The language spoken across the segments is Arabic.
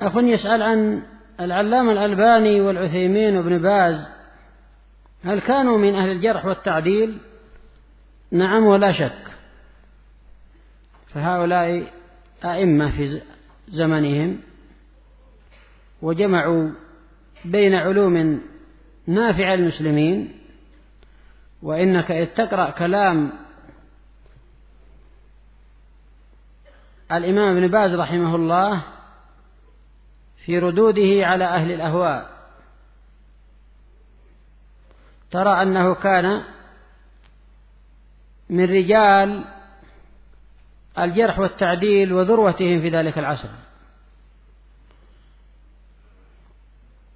أخ يسأل عن العلامة الألباني والعثيمين وابن باز. هل كانوا من أهل الجرح والتعديل؟ نعم ولا شك. فهؤلاء أئمة في زمنهم وجمعوا بين علوم نافعة للمسلمين وإنك إذ تقرأ كلام الإمام ابن باز رحمه الله في ردوده على أهل الأهواء. ترى أنه كان من رجال الجرح والتعديل وذروتهم في ذلك العصر.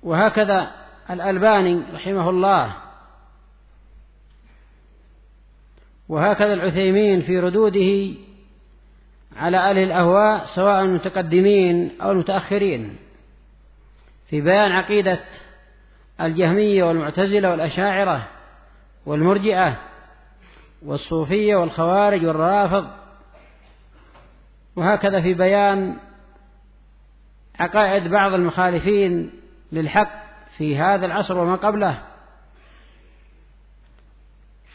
وهكذا الألباني رحمه الله وهكذا العثيمين في ردوده على أهل الأهواء سواء المتقدمين أو المتأخرين في بيان عقيدة الجهمية والمعتزلة والأشاعرة والمرجئة والصوفية والخوارج والرافض وهكذا في بيان عقائد بعض المخالفين للحق في هذا العصر وما قبله.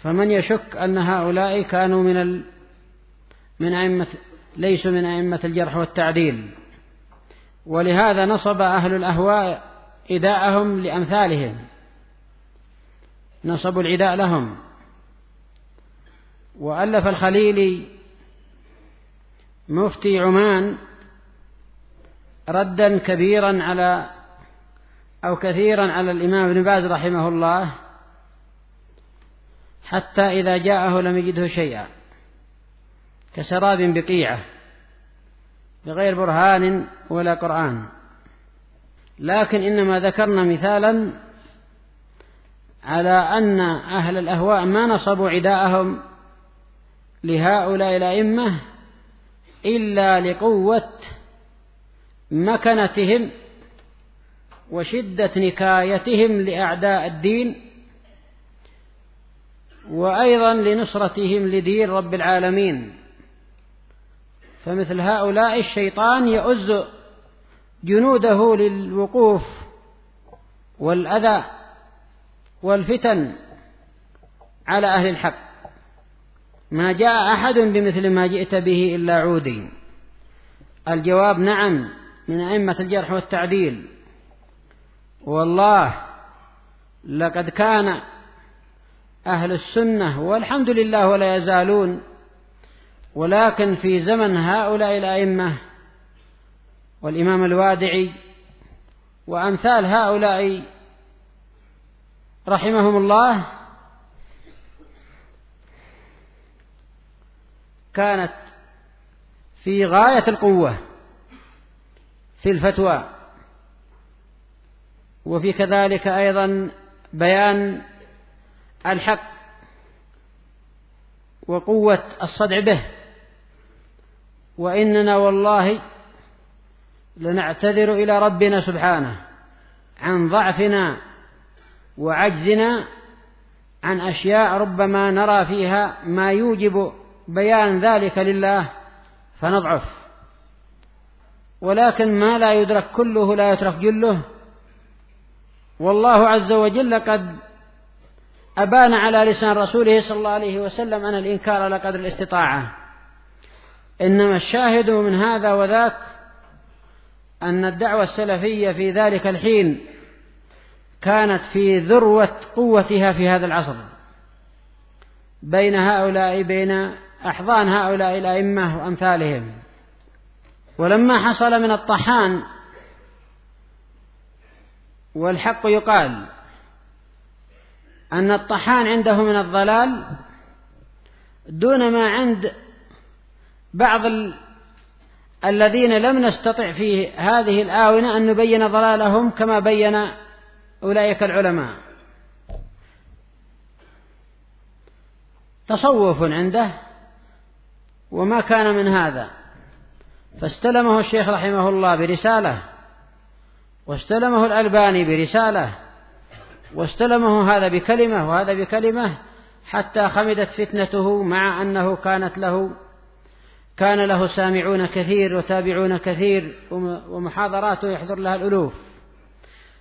فمن يشك أن هؤلاء كانوا من ال... من أئمة ليسوا من أئمة الجرح والتعديل. ولهذا نصب أهل الأهواء عداءهم لأمثالهم. نصبوا العداء لهم. وألف الخليلي مفتي عمان ردا كبيرا على أو كثيرا على الإمام ابن باز رحمه الله حتى إذا جاءه لم يجده شيئا كسراب بقيعة. بغير برهان ولا قرآن. لكن إنما ذكرنا مثالا على أن أهل الأهواء ما نصبوا عداءهم لهؤلاء الأئمة إلا لقوة مكنتهم وشدة نكايتهم لأعداء الدين وأيضا لنصرتهم لدين رب العالمين. فمثل هؤلاء الشيطان يؤز جنوده للوقوف والأذى والفتن على أهل الحق. ما جاء أحد بمثل ما جئت به إلا عودي. الجواب نعم من أئمة الجرح والتعديل. والله لقد كان أهل السنة والحمد لله ولا يزالون ولكن في زمن هؤلاء الأئمة والإمام الوادعي وأمثال هؤلاء رحمهم الله كانت في غاية القوة في الفتوى وفي كذلك أيضا بيان الحق وقوة الصدع به. وإننا والله لنعتذر إلى ربنا سبحانه عن ضعفنا وعجزنا عن أشياء ربما نرى فيها ما يوجب بيان ذلك لله فنضعف. ولكن ما لا يدرك كله لا يترك جله. والله عز وجل قد أبان على لسان رسوله صلى الله عليه وسلم أن الإنكار على قدر الاستطاعة. إنما الشاهد من هذا وذاك أن الدعوة السلفية في ذلك الحين كانت في ذروة قوتها في هذا العصر بين هؤلاء بين أحضان هؤلاء الأئمة وأمثالهم. ولما حصل من الطحان والحق يقال أن الطحان عنده من الضلال دون ما عند بعض ال... الذين لم نستطع في هذه الآونة أن نبين ضلالهم كما بين أولئك العلماء. تصوف عنده وما كان من هذا. فاستلمه الشيخ رحمه الله برسالة واستلمه الألباني برسالة واستلمه هذا بكلمة وهذا بكلمة حتى خمدت فتنته مع أنه كانت له كان له سامعون كثير وتابعون كثير ومحاضراته يحضر لها الألوف.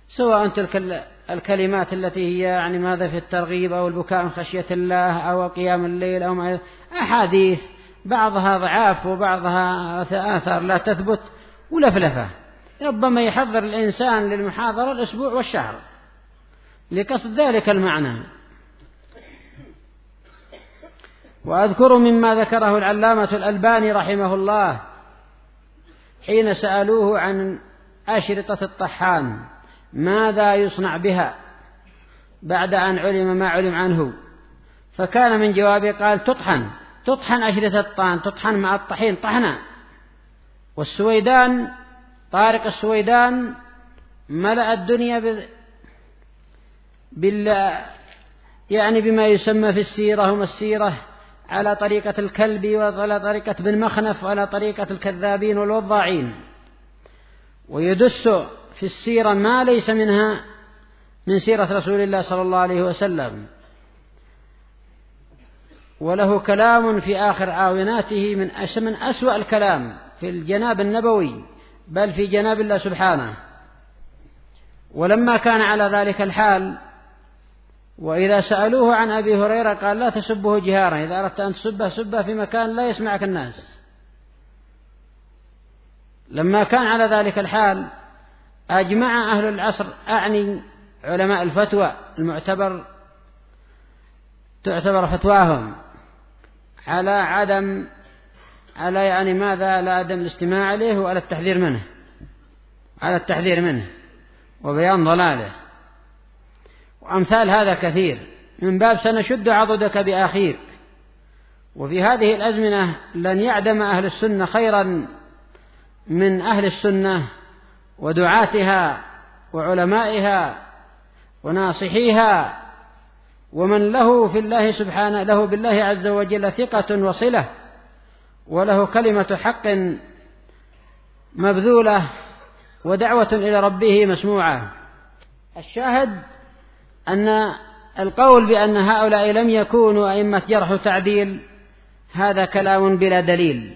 سواء تلك الكلمات التي هي يعني ماذا في الترغيب أو البكاء من خشية الله أو قيام الليل أو أحاديث بعضها ضعاف وبعضها آثار لا تثبت ولفلفة. ربما يحضر الإنسان للمحاضرة الأسبوع والشهر. لقصد ذلك المعنى. وأذكر مما ذكره العلامة الألباني رحمه الله حين سألوه عن أشرطة الطحان ماذا يصنع بها؟ بعد أن علم ما علم عنه. فكان من جوابه قال تطحن تطحن أشرطة الطعن تطحن مع الطحين طحنا. والسويدان طارق السويدان ملأ الدنيا بال يعني بما يسمى في السيرة هم السيرة على طريقة الكلب وعلى طريقة بن مخنف وعلى طريقة الكذابين والوضاعين. ويدس في السيرة ما ليس منها من سيرة رسول الله صلى الله عليه وسلم. وله كلام في آخر آوناته من من أسوأ الكلام في الجناب النبوي بل في جناب الله سبحانه. ولما كان على ذلك الحال وإذا سألوه عن أبي هريرة قال لا تسبه جهارا إذا أردت أن تسبه سبه في مكان لا يسمعك الناس. لما كان على ذلك الحال أجمع أهل العصر أعني علماء الفتوى المعتبر تعتبر فتواهم على عدم على يعني ماذا؟ على عدم الاستماع عليه وعلى التحذير منه على التحذير منه وبيان ضلاله. وأمثال هذا كثير. من باب سنشد عضدك بأخيك. وفي هذه الأزمنة لن يعدم أهل السنة خيرا من أهل السنة ودعاتها وعلمائها وناصحيها ومن له في الله سبحانه له بالله عز وجل ثقة وصلة وله كلمة حق مبذولة ودعوة إلى ربه مسموعة. الشاهد أن القول بأن هؤلاء لم يكونوا أئمة جرح تعديل هذا كلام بلا دليل.